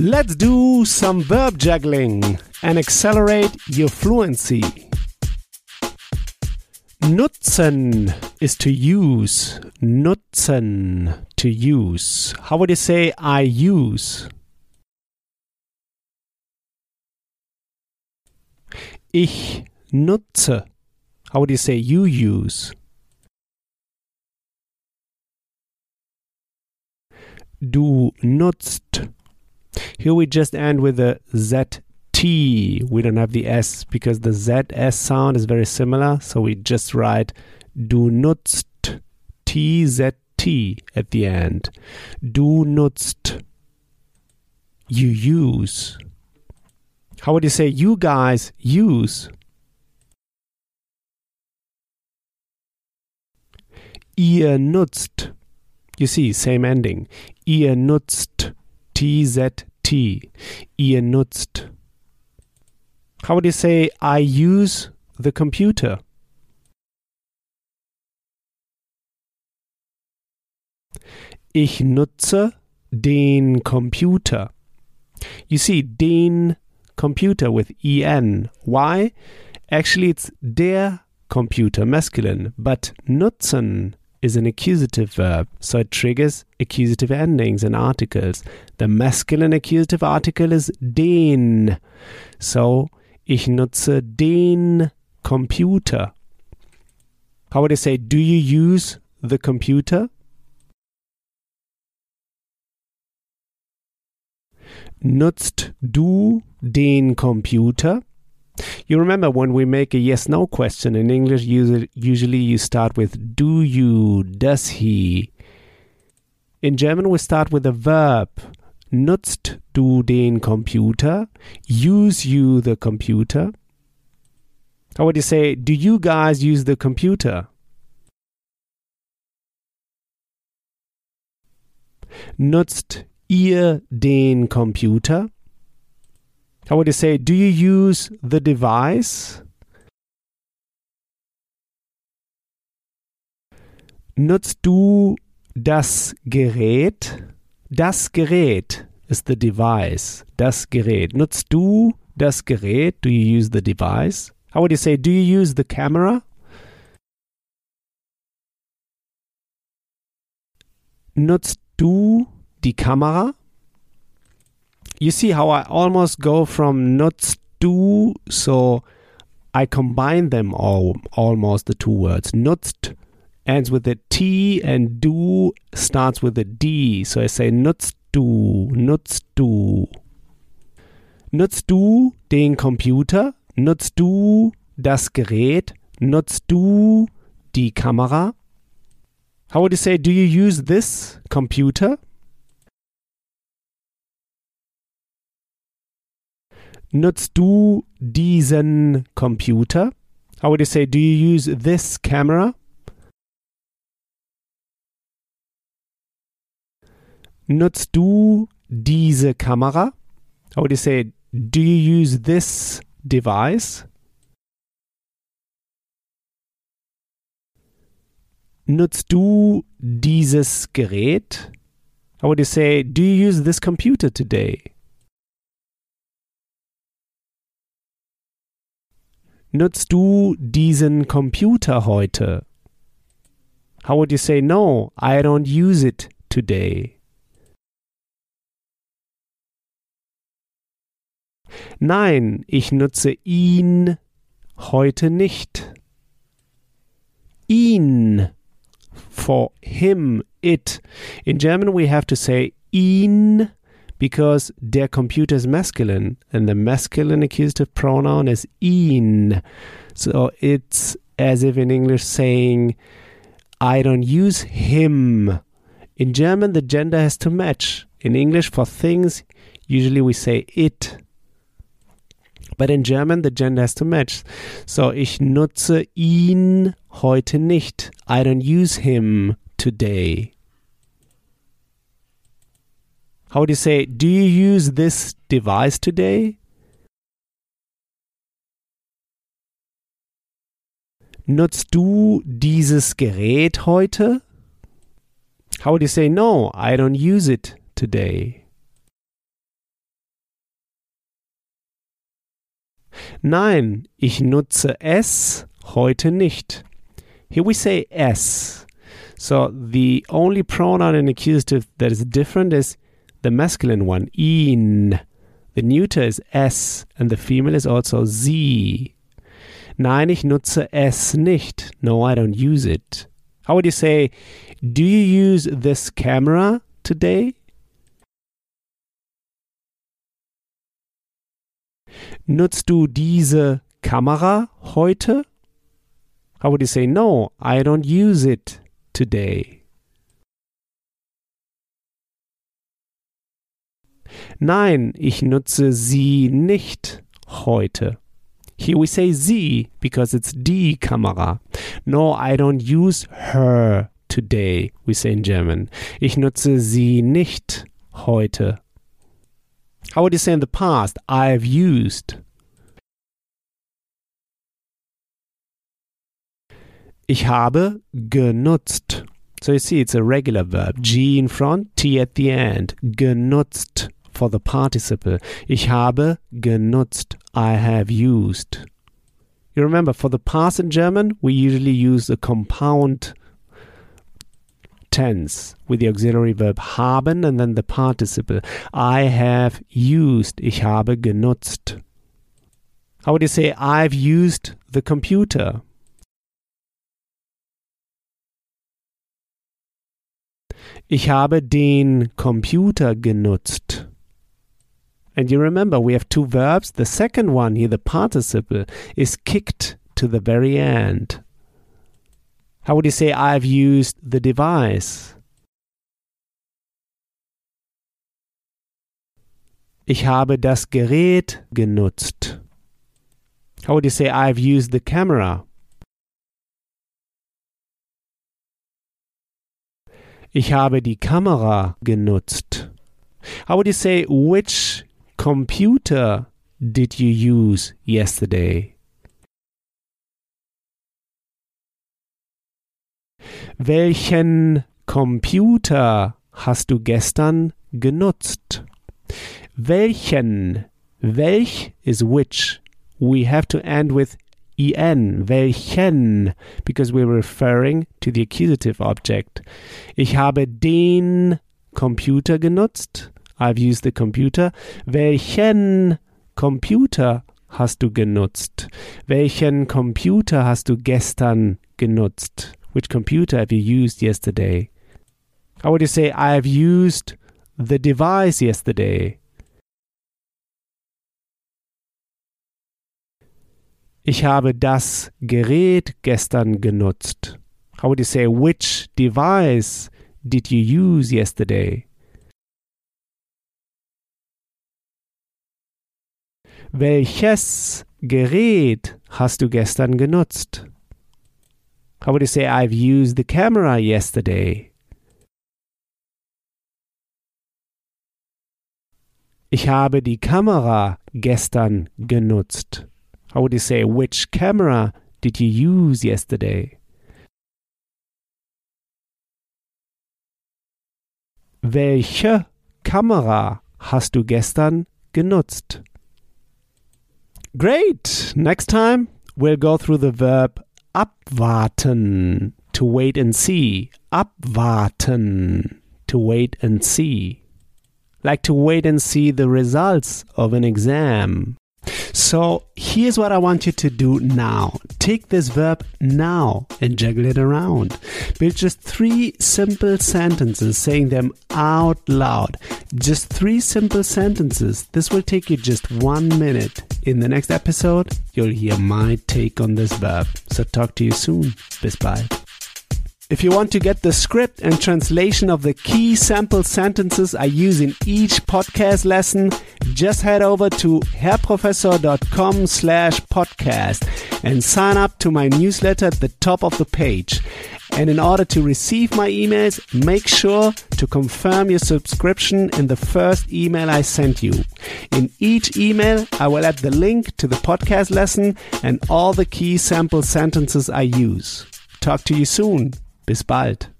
Let's do some verb juggling and accelerate your fluency. Nutzen is to use. Nutzen, to use. How would you say I use? Ich nutze. How would you say you use? Du nutzt. Here we just end with a ZT. We don't have the S because the ZS sound is very similar. So we just write Du nutzt TZT at the end. Du nutzt. You use. How would you say you guys use? Ihr nutzt. You see, same ending. Ihr nutzt. TZT. Ihr nutzt. How would you say I use the computer? Ich nutze den Computer. You see, den computer with en. Why? Actually, it's der Computer, masculine, but nutzen is an accusative verb, so it triggers accusative endings and articles. The masculine accusative article is den. So, ich nutze den Computer. How would I say, do you use the computer? Nutzt du den Computer? You remember when we make a yes no question in English, usually you start with do you, does he. In German, we start with a verb. Nutzt du den Computer? Use you the computer? How would you say, do you guys use the computer? Nutzt ihr den Computer? How would you say, do you use the device? Nutzt du das Gerät? Das Gerät is the device. Das Gerät. Nutzt du das Gerät? Do you use the device? How would you say, do you use the camera? Nutzt du die Kamera? You see how I almost go from nutzt to, so I combine them all, almost the two words. Nutzt ends with a T and do starts with a D. So I say nutzt du, nutzt du. Nutzt du den Computer? Nutzt du das Gerät? Nutzt du die Kamera? How would you say, do you use this computer? Nutzt du diesen Computer? How would you say, do you use this camera? Nutzt du diese Kamera? How would you say, do you use this device? Nutzt du dieses Gerät? How would you say, do you use this computer today? Nutzt du diesen Computer heute? How would you say, no, I don't use it today? Nein, ich nutze ihn heute nicht. Ihn. For him, it. In German, we have to say ihn because their computer is masculine and the masculine accusative pronoun is ihn. So it's as if in English saying, I don't use him. In German, the gender has to match. In English, for things, usually we say it. But in German, the gender has to match. So, ich nutze ihn heute nicht. I don't use him today how would you say, do you use this device today? Nutzt du dieses Gerät heute? How would you say, no, I don't use it today? Nein, ich nutze es heute nicht. Here we say es. So the only pronoun in accusative that is different is the masculine one, ihn. The neuter is es and the female is also sie. Nein, ich nutze es nicht. No, I don't use it. How would you say, do you use this camera today? Nutzt du diese Kamera heute? How would you say, no, I don't use it today? Nein, ich nutze sie nicht heute. Here we say sie because it's die Kamera. No, I don't use her today, we say in German. Ich nutze sie nicht heute. How would you say in the past? I've used. Ich habe genutzt. So you see, it's a regular verb. G in front, T at the end. Genutzt for the participle. Ich habe genutzt. I have used. You remember, for the past in German, we usually use the compound tense with the auxiliary verb haben and then the participle. I have used. Ich habe genutzt. How would you say, I've used the computer? Ich habe den Computer genutzt. And you remember, we have two verbs. The second one here, the participle, is kicked to the very end. How would you say, I've used the device? Ich habe das Gerät genutzt. How would you say, I've used the camera? Ich habe die Kamera genutzt. How would you say, which computer did you use yesterday? Welchen Computer hast du gestern genutzt? Welchen? Welch is which. We have to end with en, welchen, because we're referring to the accusative object. Ich habe den Computer genutzt. I've used the computer. Welchen Computer hast du genutzt? Welchen Computer hast du gestern genutzt? Which computer have you used yesterday? How would you say, I've used the device yesterday? Ich habe das Gerät gestern genutzt. How would you say, which device did you use yesterday? Welches Gerät hast du gestern genutzt? How would you say, I've used the camera yesterday? Ich habe die Kamera gestern genutzt. How would you say, which camera did you use yesterday? Welche Kamera hast du gestern genutzt? Great! Next time we'll go through the verb abwarten, to wait and see. Abwarten, to wait and see. Like to wait and see the results of an exam. So here's what I want you to do now. Take this verb now and juggle it around. Build just three simple sentences, saying them out loud. Just three simple sentences. This will take you just one minute. In the next episode, you'll hear my take on this verb. So talk to you soon. Bis bald. If you want to get the script and translation of the key sample sentences I use in each podcast lesson, just head over to herrprofessor.com slash podcast and sign up to my newsletter at the top of the page. And in order to receive my emails, make sure to confirm your subscription in the first email I sent you. In each email, I will add the link to the podcast lesson and all the key sample sentences I use. Talk to you soon. Bis bald.